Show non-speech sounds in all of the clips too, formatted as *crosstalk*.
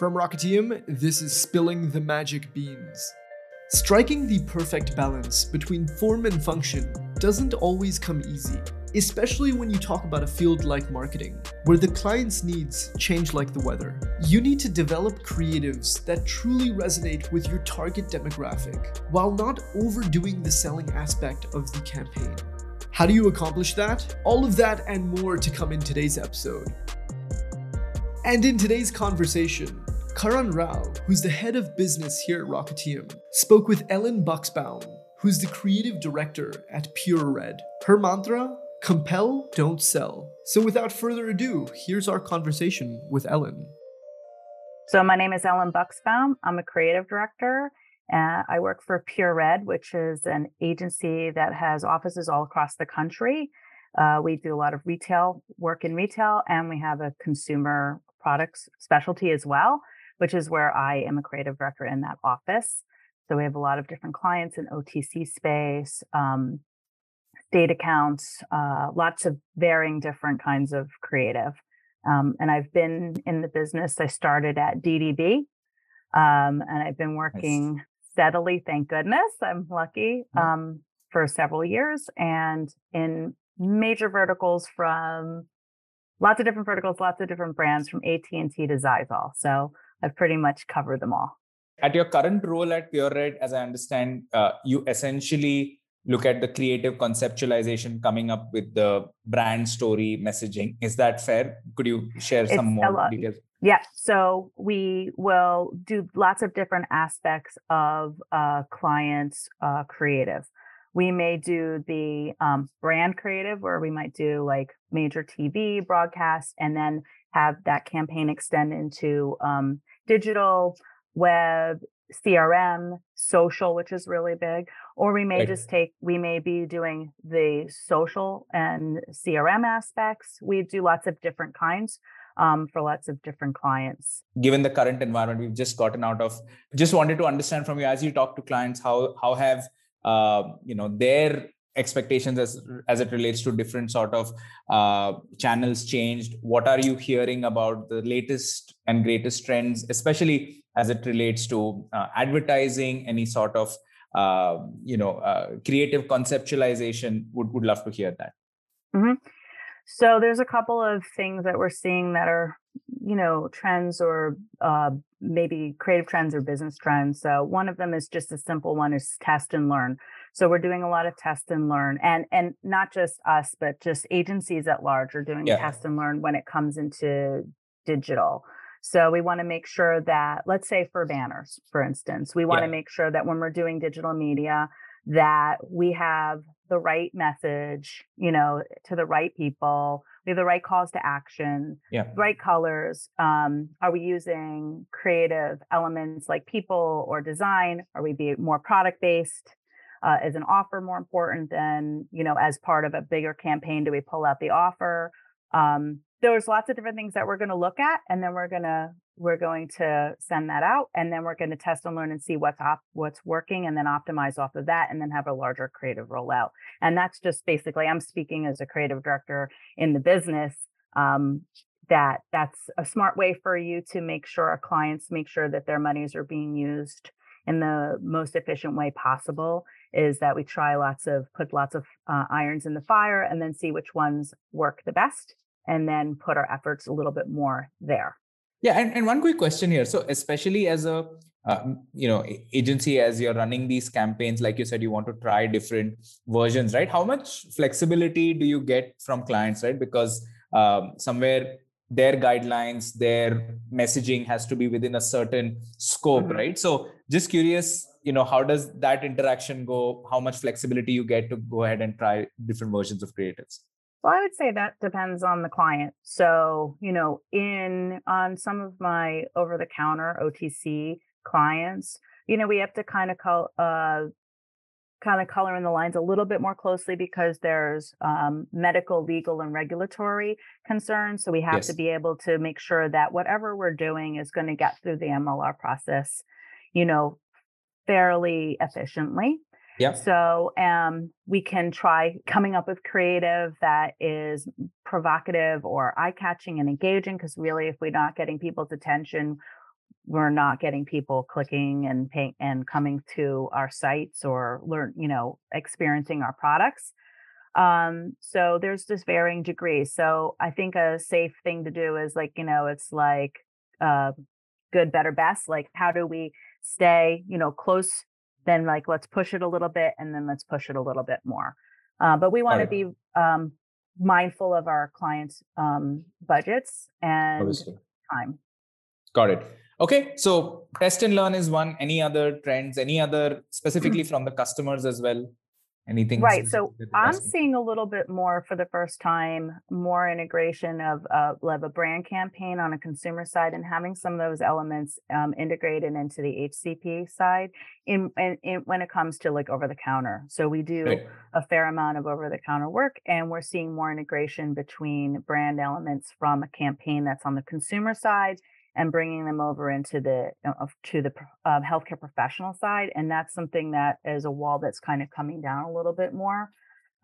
From Rocketium, this is Spilling the Magic Beans. Striking the perfect balance between form and function doesn't always come easy, especially when you talk about a field like marketing, where the client's needs change like the weather. You need to develop creatives that truly resonate with your target demographic, while not overdoing the selling aspect of the campaign. How do you accomplish that? All of that and more to come in today's episode. And in today's conversation, Karan Rao, who's the head of business here at Rocketium, spoke with Ellen Bucksbaum, who's the creative director at Pure Red. Her mantra compel, don't sell. So without further ado, here's our conversation with Ellen. So, my name is Ellen Bucksbaum. I'm a creative director. Uh, I work for Pure Red, which is an agency that has offices all across the country. Uh, we do a lot of retail work in retail, and we have a consumer products specialty as well, which is where I am a creative director in that office. So we have a lot of different clients in OTC space, um, state accounts, uh, lots of varying different kinds of creative. Um, and I've been in the business. I started at DDB, um, and I've been working nice. steadily. Thank goodness, I'm lucky um, for several years, and in major verticals from lots of different verticals, lots of different brands from AT&T to Xyzal. So I've pretty much covered them all. At your current role at Pure Red, as I understand, uh, you essentially look at the creative conceptualization coming up with the brand story messaging. Is that fair? Could you share it's some more details? Yeah, so we will do lots of different aspects of uh, clients' uh, creative we may do the um, brand creative where we might do like major TV broadcasts and then have that campaign extend into um, digital, web, CRM, social, which is really big. Or we may right. just take, we may be doing the social and CRM aspects. We do lots of different kinds. Um, for lots of different clients. Given the current environment we've just gotten out of, just wanted to understand from you as you talk to clients, how how have uh, you know their expectations as as it relates to different sort of uh, channels changed. What are you hearing about the latest and greatest trends especially as it relates to uh, advertising? Any sort of uh, you know uh, creative conceptualization? Would would love to hear that. Mm-hmm. so there's a couple of things that we're seeing that are you know trends or uh, maybe creative trends or business trends. So one of them is just a simple one is test and learn so we're doing a lot of test and learn and and not just us but just agencies at large are doing yeah. test and learn when it comes into digital so we want to make sure that let's say for banners for instance we want yeah. to make sure that when we're doing digital media that we have the right message you know to the right people we have the right calls to action, yeah. right colors. Um, are we using creative elements like people or design? Are we be more product based? Uh, is an offer more important than you know as part of a bigger campaign? Do we pull out the offer? Um, there's lots of different things that we're going to look at, and then we're going to we're going to send that out and then we're going to test and learn and see what's op- what's working and then optimize off of that and then have a larger creative rollout and that's just basically i'm speaking as a creative director in the business um, that that's a smart way for you to make sure our clients make sure that their monies are being used in the most efficient way possible is that we try lots of put lots of uh, irons in the fire and then see which ones work the best and then put our efforts a little bit more there yeah, and, and one quick question here. So, especially as a uh, you know agency, as you're running these campaigns, like you said, you want to try different versions, right? How much flexibility do you get from clients, right? Because um, somewhere their guidelines, their messaging has to be within a certain scope, mm-hmm. right? So, just curious, you know, how does that interaction go? How much flexibility you get to go ahead and try different versions of creatives? Well, I would say that depends on the client. So, you know, in on some of my over the counter OTC clients, you know, we have to kind of call uh kind of color in the lines a little bit more closely because there's um, medical, legal, and regulatory concerns. So we have yes. to be able to make sure that whatever we're doing is going to get through the MLR process, you know, fairly efficiently. Yeah. So um, we can try coming up with creative that is provocative or eye catching and engaging. Because really, if we're not getting people's attention, we're not getting people clicking and paying and coming to our sites or learn, you know, experiencing our products. Um, so there's just varying degrees. So I think a safe thing to do is like, you know, it's like uh good, better, best. Like how do we stay, you know, close, then like let's push it a little bit and then let's push it a little bit more. Uh, but we want to be um mindful of our clients' um budgets and Obviously. time. Got it. Okay, so test and learn is one. Any other trends? Any other specifically from the customers as well? Anything right so i'm seeing a little bit more for the first time more integration of uh, of a brand campaign on a consumer side and having some of those elements um, integrated into the hcp side in, in, in, when it comes to like over the counter so we do right. a fair amount of over the counter work and we're seeing more integration between brand elements from a campaign that's on the consumer side and bringing them over into the uh, to the uh, healthcare professional side and that's something that is a wall that's kind of coming down a little bit more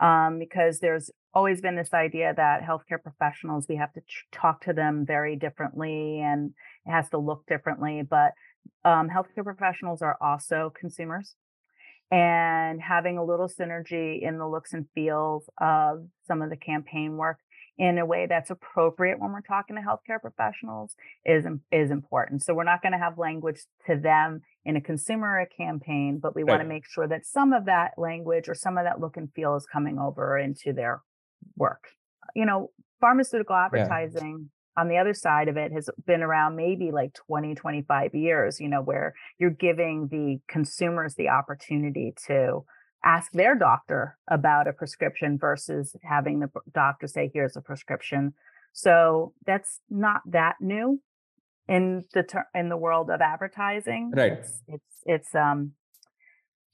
um, because there's always been this idea that healthcare professionals we have to talk to them very differently and it has to look differently but um, healthcare professionals are also consumers and having a little synergy in the looks and feels of some of the campaign work in a way that's appropriate when we're talking to healthcare professionals is is important. So we're not going to have language to them in a consumer campaign, but we want to make sure that some of that language or some of that look and feel is coming over into their work. You know, pharmaceutical advertising yeah. on the other side of it has been around maybe like 20 25 years, you know, where you're giving the consumers the opportunity to ask their doctor about a prescription versus having the doctor say, here's a prescription. So that's not that new in the ter- in the world of advertising. Right. It's it's, it's um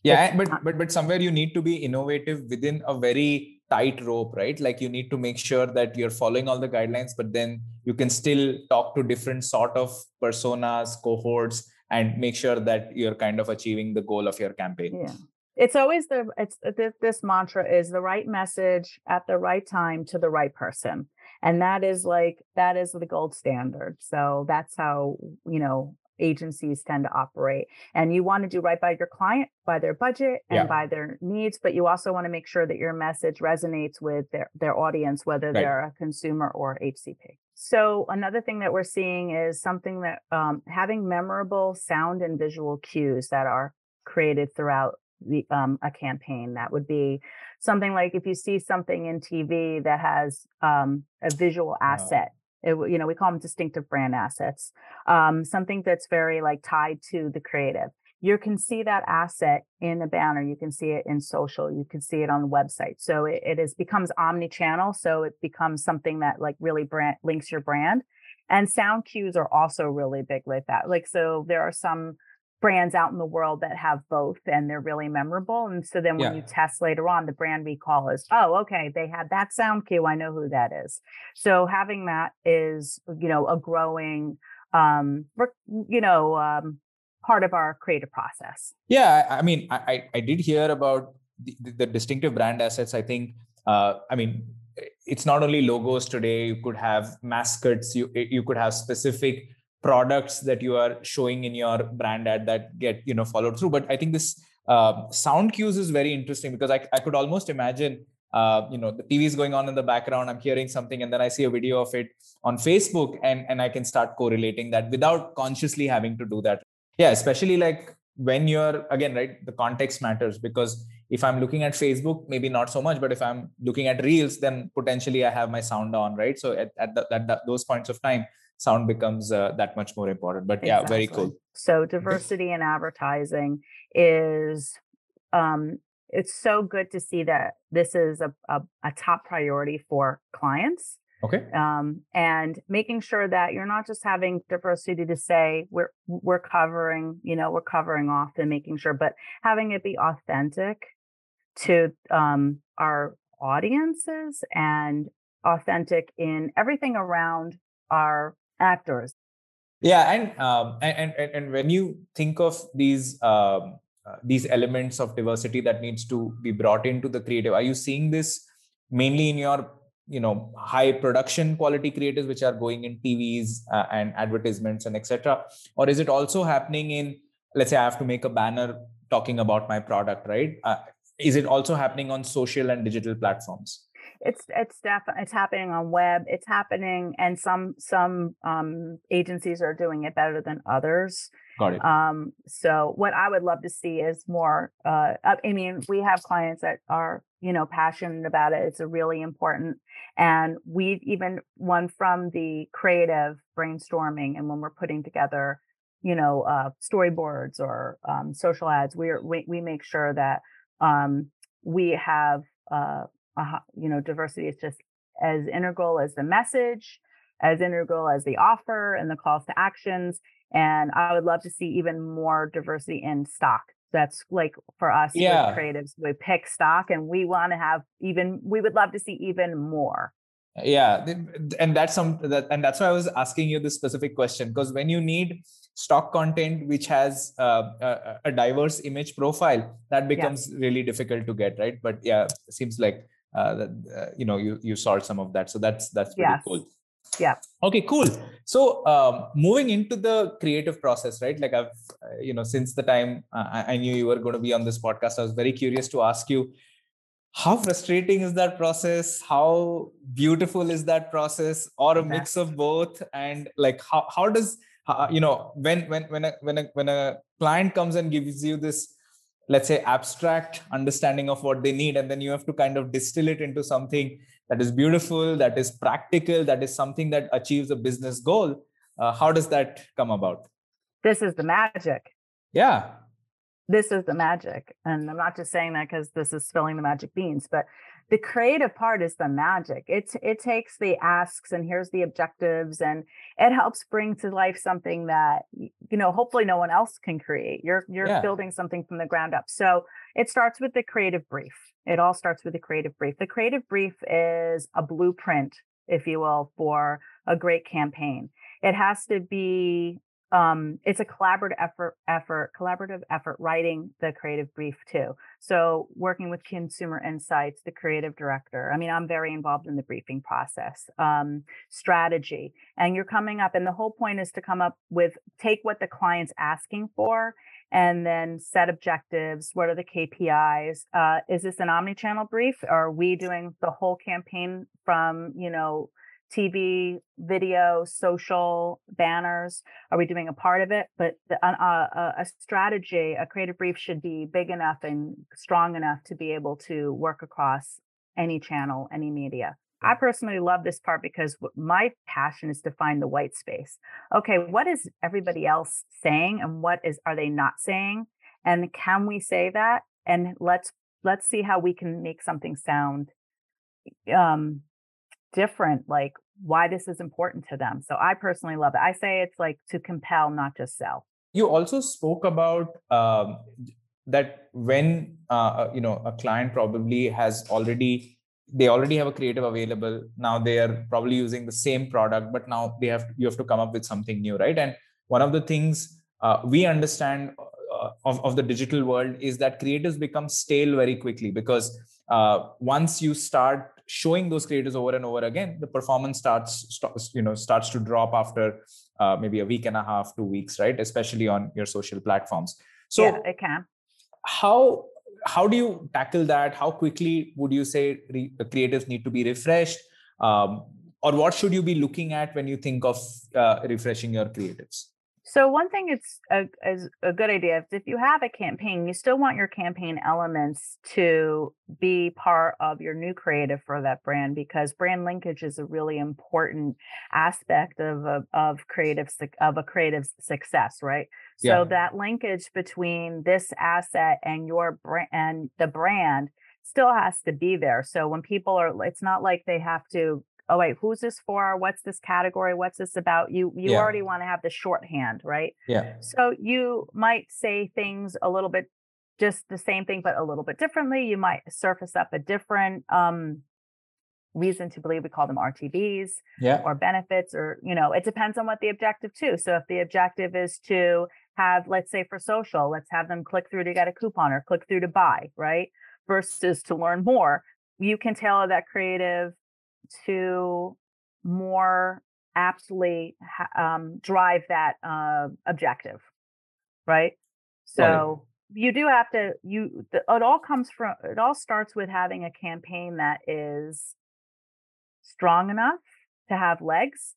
yeah, it's but not- but but somewhere you need to be innovative within a very tight rope, right? Like you need to make sure that you're following all the guidelines, but then you can still talk to different sort of personas, cohorts, and make sure that you're kind of achieving the goal of your campaign. Yeah it's always the it's this, this mantra is the right message at the right time to the right person and that is like that is the gold standard so that's how you know agencies tend to operate and you want to do right by your client by their budget and yeah. by their needs but you also want to make sure that your message resonates with their their audience whether right. they're a consumer or hcp so another thing that we're seeing is something that um, having memorable sound and visual cues that are created throughout the, um, a campaign. That would be something like if you see something in TV that has um, a visual asset. It, you know, we call them distinctive brand assets. Um, something that's very like tied to the creative. You can see that asset in the banner. You can see it in social. You can see it on the website. So it, it is becomes omni-channel. So it becomes something that like really brand links your brand. And sound cues are also really big like that. Like so, there are some brands out in the world that have both and they're really memorable. And so then when yeah. you test later on, the brand recall is, oh, okay, they had that sound cue. I know who that is. So having that is, you know, a growing, um, you know, um, part of our creative process. Yeah. I mean, I, I did hear about the, the distinctive brand assets. I think, uh, I mean, it's not only logos today. You could have mascots. You you could have specific products that you are showing in your brand ad that get you know followed through. But i think this uh, sound cues is very interesting because I, I could almost imagine uh, you know the tv is going on in the background i'm hearing something and then i see a video of it on facebook and and i can start correlating that without consciously having to do that. Yeah especially like when you're again right the context matters because if i'm looking at facebook maybe not so much but if i'm looking at reels then potentially i have my sound on right? So at, at, the, at the, those points of time sound becomes uh, that much more important but yeah exactly. very cool so diversity in advertising is um it's so good to see that this is a, a, a top priority for clients okay um, and making sure that you're not just having diversity to say we're we're covering you know we're covering off and making sure but having it be authentic to um, our audiences and authentic in everything around our actors. Yeah, and um, and, and and when you think of these um, uh, these elements of diversity that needs to be brought into the creative, are you seeing this mainly in your you know high production quality creatives which are going in tvs uh, and advertisements and etc or is it also happening in let's say i have to make a banner talking about my product right? Uh, is it also happening on social and digital platforms it's it's definitely it's happening on web it's happening and some some um, agencies are doing it better than others. Got it. Um, so what i would love to see is more uh, i mean we have clients that are you know passionate about it it's a really important and we've even one from the creative brainstorming and when we're putting together you know uh, storyboards or um, social ads we we, we make sure that um, we have uh, uh, you know, diversity is just as integral as the message, as integral as the offer and the calls to actions. And I would love to see even more diversity in stock. That's like for us yeah. creatives, we pick stock and we want to have even, we would love to see even more yeah and that's some that and that's why i was asking you this specific question because when you need stock content which has uh, a, a, diverse image profile that becomes yeah. really difficult to get right but yeah seems like uh, that uh, you know you you solved some of that. So that's that's pretty yes. cool. Yeah. Okay cool. So um, moving into the creative process right? Like i've uh, you know since the time uh, I, I knew you were going to be on this podcast i was very curious to ask you how frustrating is that process? How beautiful is that process? Or a mix of both? And like how, how does uh, you know when when when a, when a when a client comes and gives you this let's say abstract understanding of what they need and then you have to kind of distill it into something that is beautiful that is practical that is something that achieves a business goal. Uh, how does that come about? This is the magic. Yeah. This is the magic. And i'm not just saying that because this is spilling the magic beans but the creative part is the magic. It it takes the asks and here's the objectives and it helps bring to life something that you know hopefully no one else can create. You're you're yeah. building something from the ground up. So it starts with the creative brief. It all starts with the creative brief. The creative brief is a blueprint, if you will, for a great campaign. It has to be um, it's a collaborative effort, effort, collaborative effort writing the creative brief too. So working with consumer insights, the creative director. I mean, I'm very involved in the briefing process, um, strategy, and you're coming up. And the whole point is to come up with take what the client's asking for, and then set objectives. What are the KPIs? Uh, is this an omni-channel brief? Are we doing the whole campaign from you know? TV, video, social, banners? Are we doing a part of it? But the, uh, a strategy, a creative brief should be big enough and strong enough to be able to work across any channel, any media. I personally love this part because my passion is to find the white space. Okay, what is everybody else saying and what is are they not saying? And can we say that? And let's let's see how we can make something sound um different like why this is important to them. So I personally love it. I say it's like to compel, not just sell. You also spoke about um, that when uh, uh, you know a client probably has already they already have a creative available now they are probably using the same product but now they have you have to come up with something new right and one of the things uh, we understand uh, of, of the digital world is that creatives become stale very quickly because uh, once you start showing those creators over and over again the performance starts, you know starts to drop after uh, maybe a week and a half two weeks right? Especially on your social platforms. So yeah, it can. how how do you tackle that? How quickly would you say re- creators need to be refreshed? Um, or what should you be looking at when you think of uh, refreshing your creatives so one thing it's a, is a good idea is if you have a campaign, you still want your campaign elements to be part of your new creative for that brand because brand linkage is a really important aspect of a, of creative of a creative success, right? Yeah. So that linkage between this asset and your brand and the brand still has to be there. So when people are, it's not like they have to oh wait who's this for? What's this category? What's this about? You you yeah. already want to have the shorthand right? Yeah. So you might say things a little bit just the same thing but a little bit differently. You might surface up a different um reason to believe we call them rtbs yeah. or benefits or you know it depends on what the objective too. So if the objective is to have let's say for social let's have them click through to get a coupon or click through to buy right? Versus to learn more you can tailor that creative to more aptly um, drive that uh, objective, right? So you do have to you the, it all comes from it all starts with having a campaign that is strong enough to have legs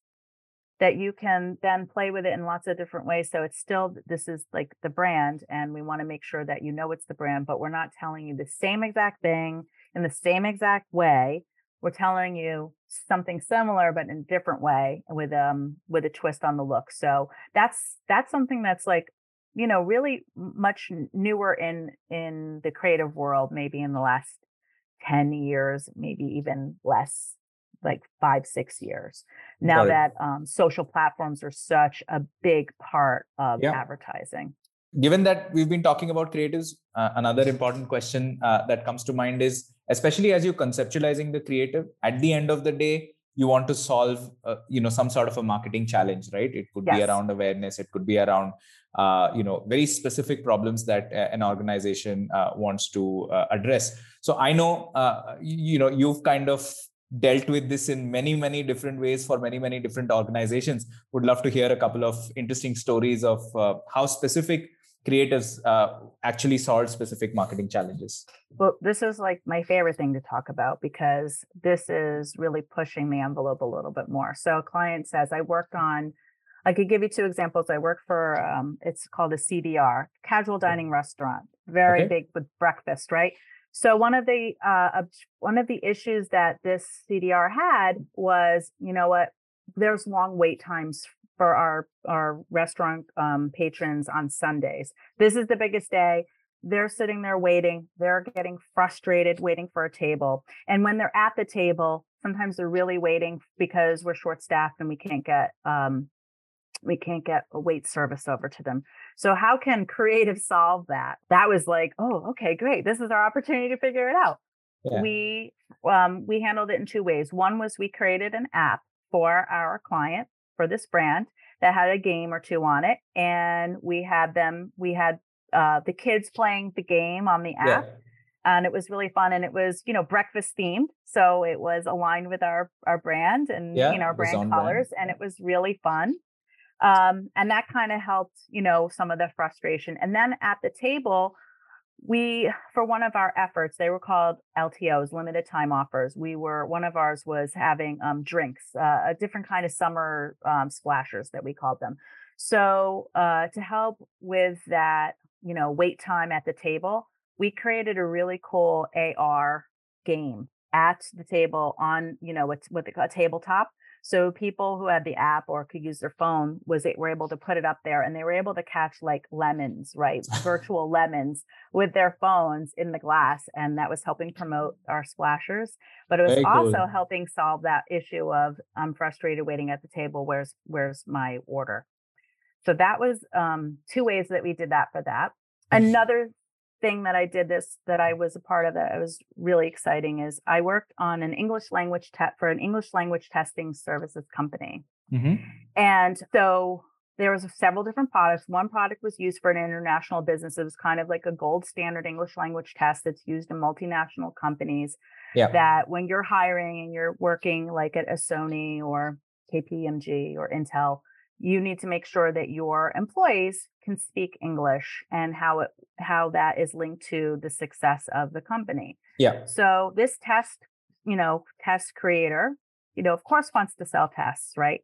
that you can then play with it in lots of different ways. So it's still this is like the brand and we want to make sure that you know it's the brand but we're not telling you the same exact thing in the same exact way we're telling you something similar but in a different way with um with a twist on the look. So that's that's something that's like you know really much newer in in the creative world maybe in the last 10 years maybe even less like five six years now that um, social platforms are such a big part of yeah. advertising given that we've been talking about creatives uh, another important question uh, that comes to mind is especially as you're conceptualizing the creative at the end of the day you want to solve uh, you know some sort of a marketing challenge right? It could yes. be around awareness. It could be around uh, you know very specific problems that uh, an organization uh, wants to uh, address. So i know uh, you know you've kind of dealt with this in many many different ways for many many different organizations. Would love to hear a couple of interesting stories of how specific creatives uh, actually solve specific marketing challenges? Well, this is like my favorite thing to talk about because this is really pushing the envelope a little bit more. So, a client says, I worked on, I could give you two examples. I work for, um, it's called a CDR, casual dining restaurant, very okay. big with breakfast, right? So one of the uh, one of the issues that this CDR had was, you know what, there's long wait times for our our restaurant um, patrons on Sundays. This is the biggest day. They're sitting there waiting. They're getting frustrated waiting for a table. And when they're at the table, sometimes they're really waiting because we're short staffed and we can't get um, we can't get a wait service over to them. So how can creative solve that? That was like, oh, okay, great. This is our opportunity to figure it out. Yeah. We um, we handled it in two ways. One was we created an app for our client for this brand that had a game or two on it. And we had them, we had uh, the kids playing the game on the app. Yeah. And it was really fun, and it was, you know, breakfast themed, so it was aligned with our our brand and yeah, you know our brand colors, brand. and it was really fun. Um, and that kind of helped, you know, some of the frustration. And then at the table, we for one of our efforts they were called ltos limited time offers. We were one of ours was having um, drinks uh, a different kind of summer um, splashers that we called them. So uh, to help with that you know wait time at the table we created a really cool ar game at the table on you know with, with a tabletop so people who had the app or could use their phone was it were able to put it up there and they were able to catch like lemons, right? *laughs* Virtual lemons with their phones in the glass. And that was helping promote our splashers. But it was Very also cool. helping solve that issue of I'm frustrated waiting at the table. Where's where's my order? So that was um, two ways that we did that for that. Another thing that I did this that I was a part of that was really exciting is I worked on an English language test for an English language testing services company. Mm-hmm. And so there was several different products. One product was used for an international business. It was kind of like a gold standard English language test that's used in multinational companies. Yeah. That when you're hiring and you're working like at a Sony or KPMG or Intel, you need to make sure that your employees can speak English and how it how that is linked to the success of the company. Yeah. So this test, you know, test creator, you know, of course wants to sell tests, right?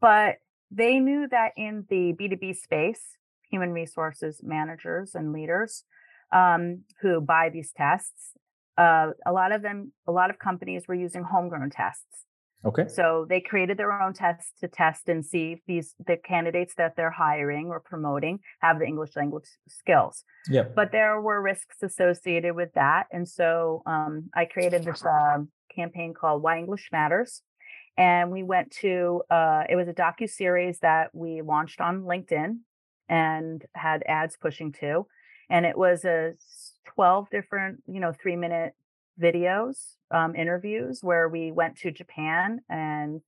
But they knew that in the B2B space, human resources managers and leaders um, who buy these tests, uh, a lot of them, a lot of companies were using homegrown tests. Okay. So they created their own tests to test and see if these the candidates that they're hiring or promoting have the English language skills. Yeah. But there were risks associated with that, and so um, I created this uh, campaign called "Why English Matters," and we went to uh, it was a docu series that we launched on LinkedIn and had ads pushing to, and it was a 12 different you know three minute videos, um, interviews where we went to Japan and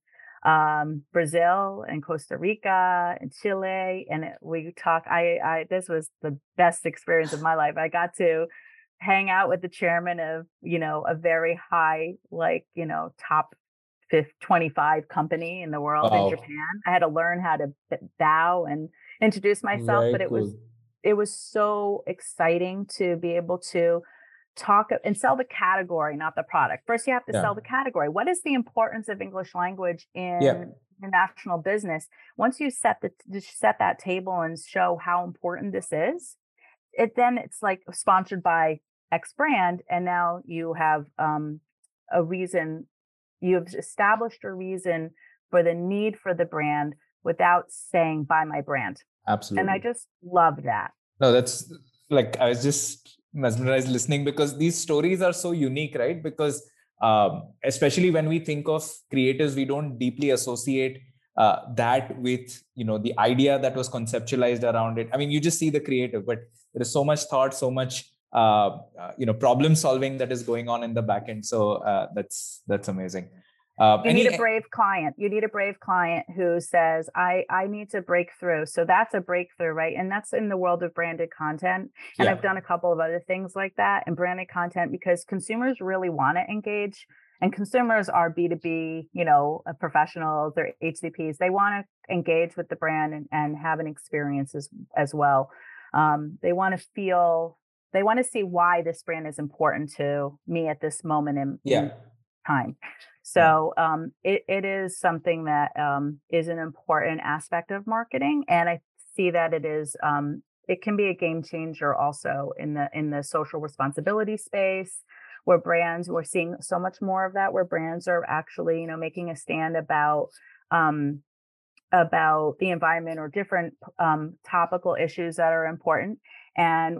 um, Brazil and Costa Rica and Chile, and it, we talk. I, I this was the best experience of my life. I got to hang out with the chairman of you know a very high like you know top 25 company in the world in Japan. I had to learn how to bow and introduce myself, Very but it cool. was it was so exciting to be able to talk and sell the category, not the product. First, you have to yeah. sell the category. What is the importance of English language in yeah. international business? Once you set the set that table and show how important this is, it then it's like sponsored by X brand, and now you have um, a reason. You've established a reason for the need for the brand without saying buy my brand. Absolutely. And I just love that. No, that's like I was just mesmerized listening because these stories are so unique, right? Because um, especially when we think of creators, we don't deeply associate uh, that with you know the idea that was conceptualized around it. I mean, you just see the creative, but there is so much thought, so much uh, uh, you know problem solving that is going on in the back end. So uh, that's that's amazing. Uh, you need a brave client. You need a brave client who says, "I I need to break through." So that's a breakthrough, right? And that's in the world of branded content. And yeah. I've done a couple of other things like that and branded content because consumers really want to engage. And consumers are B2B, you know, uh, professionals, they're HCPs. They want to engage with the brand and, and have an experience as, as well. Um, they want to feel, they want to see why this brand is important to me at this moment in, yeah. in time. So um, it, it is something that um, is an important aspect of marketing, and I see that it is um, it can be a game changer also in the in the social responsibility space where brands we're seeing so much more of that where brands are actually you know making a stand about um, about the environment or different um, topical issues that are important and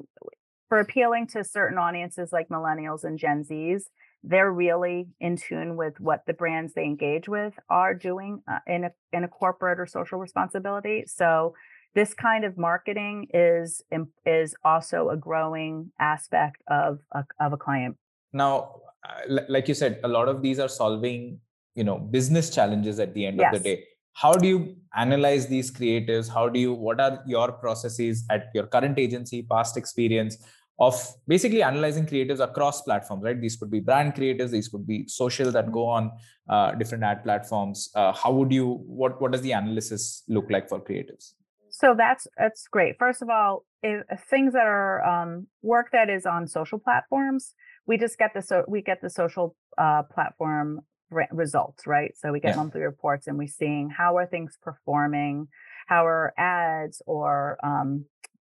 for appealing to certain audiences like millennials and gen z's they're really in tune with what the brands they engage with are doing uh, in a in a corporate or social responsibility. So this kind of marketing is is also a growing aspect of a, of a client. Now, like you said, a lot of these are solving you know business challenges at the end yes. of the day. How do you analyze these creatives? How do you? What are your processes at your current agency, past experience? Of basically analyzing creatives across platforms right? These could be brand creatives these could be social that go on uh, different ad platforms. Uh, how would you what what does the analysis look like for creatives? So that's that's great. First of all if, things that are um, work that is on social platforms we just get the so we get the social uh, platform re- results right? So we get yeah. monthly reports and we're seeing how are things performing how are ads or um,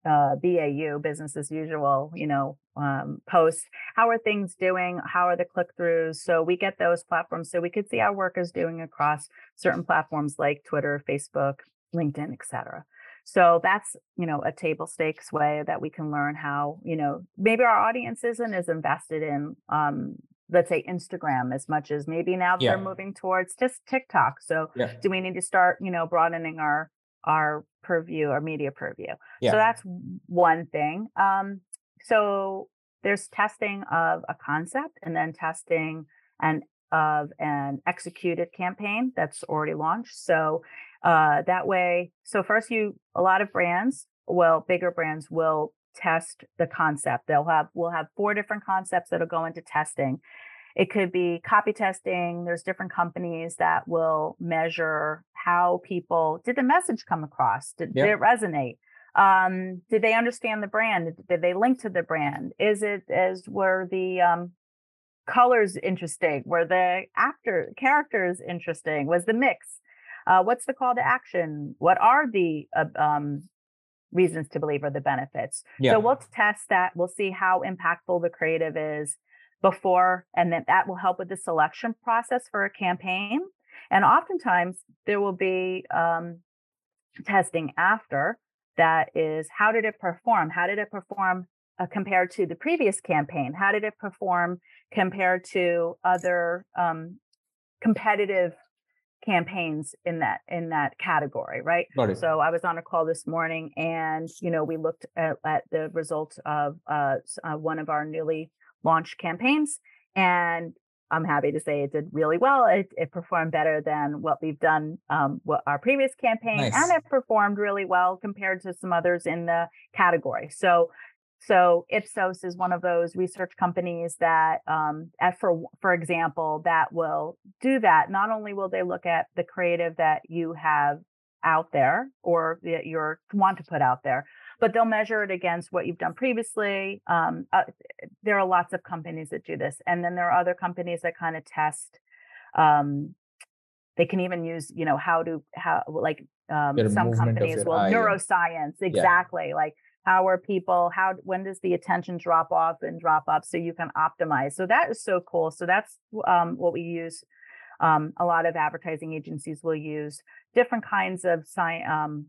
uh, BAU, business as usual, you know, um, posts. How are things doing? How are the click throughs? So we get those platforms so we could see how work is doing across certain platforms like Twitter, Facebook, LinkedIn, etc. So that's you know a table stakes way that we can learn how you know maybe our audience isn't as invested in um, let's say Instagram as much as maybe now yeah. they're moving towards just TikTok. So yeah. do we need to start you know broadening our our purview or media purview. Yeah. So that's one thing. Um, so there's testing of a concept and then testing and of an executed campaign that's already launched. So uh, that way, so first you a lot of brands, well, bigger brands will test the concept. They'll have we'll have four different concepts that'll go into testing. It could be copy testing. There's different companies that will measure how people did the message come across? Did, yep. did it resonate? Um, did they understand the brand? Did they link to the brand? Is it as were the um, colors interesting? Were the actor characters interesting? Was the mix? Uh, what's the call to action? What are the uh, um, reasons to believe or the benefits? Yeah. So we'll test that. We'll see how impactful the creative is before, and then that will help with the selection process for a campaign. And oftentimes there will be um, testing after that is how did it perform? How did it perform uh, compared to the previous campaign? How did it perform compared to other um, competitive campaigns in that in that category right so i was on a call this morning and you know we looked at, at the results of uh, uh, one of our newly launched campaigns and I'm happy to say it did really well. It, it performed better than what we've done, um, what our previous campaign, nice. and it performed really well compared to some others in the category. So so Ipsos is one of those research companies that, um, for for example, that will do that. Not only will they look at the creative that you have out there or that you want to put out there, but they'll measure it against what you've done previously. Um, uh, there are lots of companies that do this, and then there are other companies that kind of test. Um, they can even use, you know, how to how like um, some companies will eye, neuroscience exactly yeah. like how are people how when does the attention drop off and drop up so you can optimize so that is so cool so that's um, what we use um, a lot of advertising agencies will use different kinds of sci- um,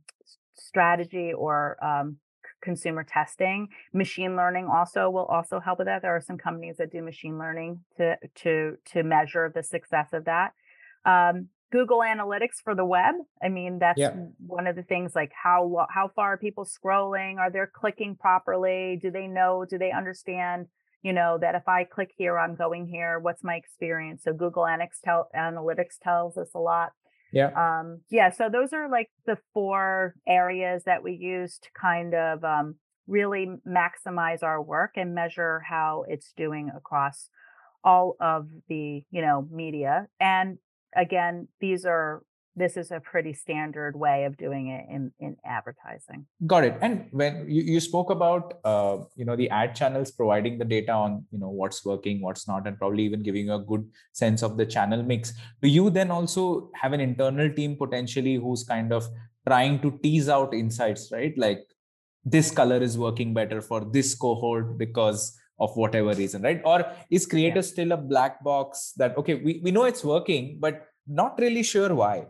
strategy or um, consumer testing machine learning also will also help with that there are some companies that do machine learning to to to measure the success of that um, Google Analytics for the web. I mean, that's yeah. one of the things like how how far are people scrolling? Are they clicking properly? Do they know? Do they understand? You know that if I click here, I'm going here. What's my experience? So Google Analytics, tell, Analytics tells us a lot. Yeah. Um, yeah. So those are like the four areas that we use to kind of um, really maximize our work and measure how it's doing across all of the you know media and again, these are this is a pretty standard way of doing it in, in advertising. Got it. And when you, you spoke about uh, you know the ad channels providing the data on you know what's working, what's not, and probably even giving you a good sense of the channel mix. Do you then also have an internal team potentially who's kind of trying to tease out insights, right? Like this color is working better for this cohort because of whatever reason right or is creator yeah. still a black box that okay we, we know it's working but not really sure why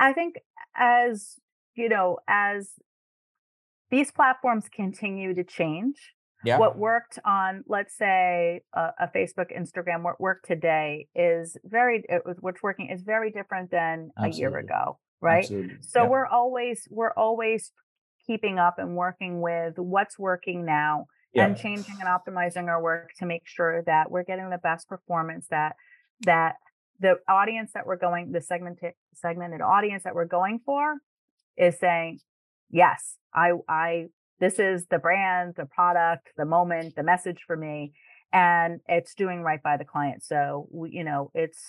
i think as you know as these platforms continue to change yeah. what worked on let's say a, a, facebook instagram what worked today is very it was, what's working is very different than Absolutely. a year ago right Absolutely. so yeah. we're always we're always keeping up and working with what's working now yeah. and changing and optimizing our work to make sure that we're getting the best performance that that the audience that we're going the segmented segmented audience that we're going for is saying yes i i this is the brand the product the moment the message for me and it's doing right by the client. So we, you know it's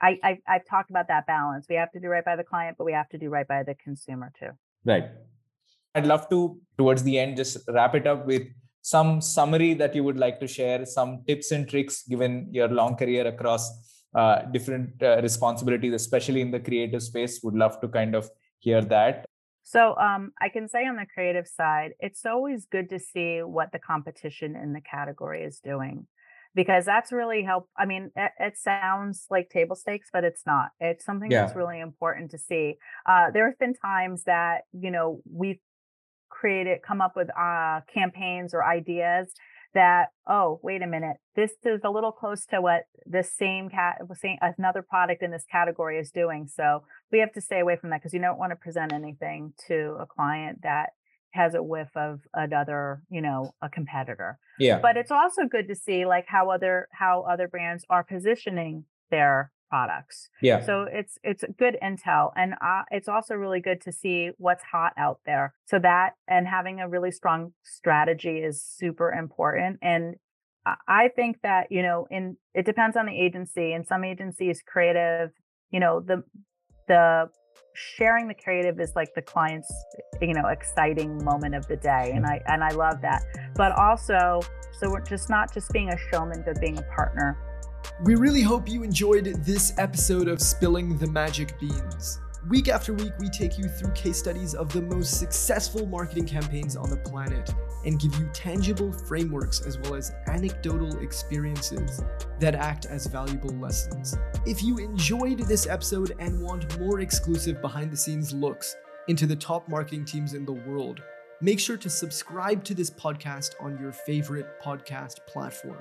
I, I i've talked about that balance. We have to do right by the client but we have to do right by the consumer too. Right. I'd love to towards the end just wrap it up with some summary that you would like to share, some tips and tricks given your long career across uh, different uh, responsibilities, especially in the creative space. Would love to kind of hear that. So um, I can say on the creative side, it's always good to see what the competition in the category is doing because that's really help. I mean, it, it, sounds like table stakes, but it's not. It's something yeah. that's really important to see. Uh, there have been times that you know we've created, come up with uh, campaigns or ideas that oh wait a minute this is a little close to what this same cat same another product in this category is doing so we have to stay away from that because you don't want to present anything to a client that has a whiff of another you know a competitor. Yeah. But it's also good to see like how other how other brands are positioning their products. Yeah. So it's it's good intel, and uh, it's also really good to see what's hot out there. So that and having a really strong strategy is super important. And I think that you know, in it depends on the agency. In some agencies, creative, you know, the the sharing the creative is like the client's you know exciting moment of the day and i and i love that but also so we're just not just being a showman but being a partner we really hope you enjoyed this episode of Spilling the Magic Beans. Week after week, we take you through case studies of the most successful marketing campaigns on the planet and give you tangible frameworks as well as anecdotal experiences that act as valuable lessons. If you enjoyed this episode and want more exclusive behind the scenes looks into the top marketing teams in the world, make sure to subscribe to this podcast on your favorite podcast platform.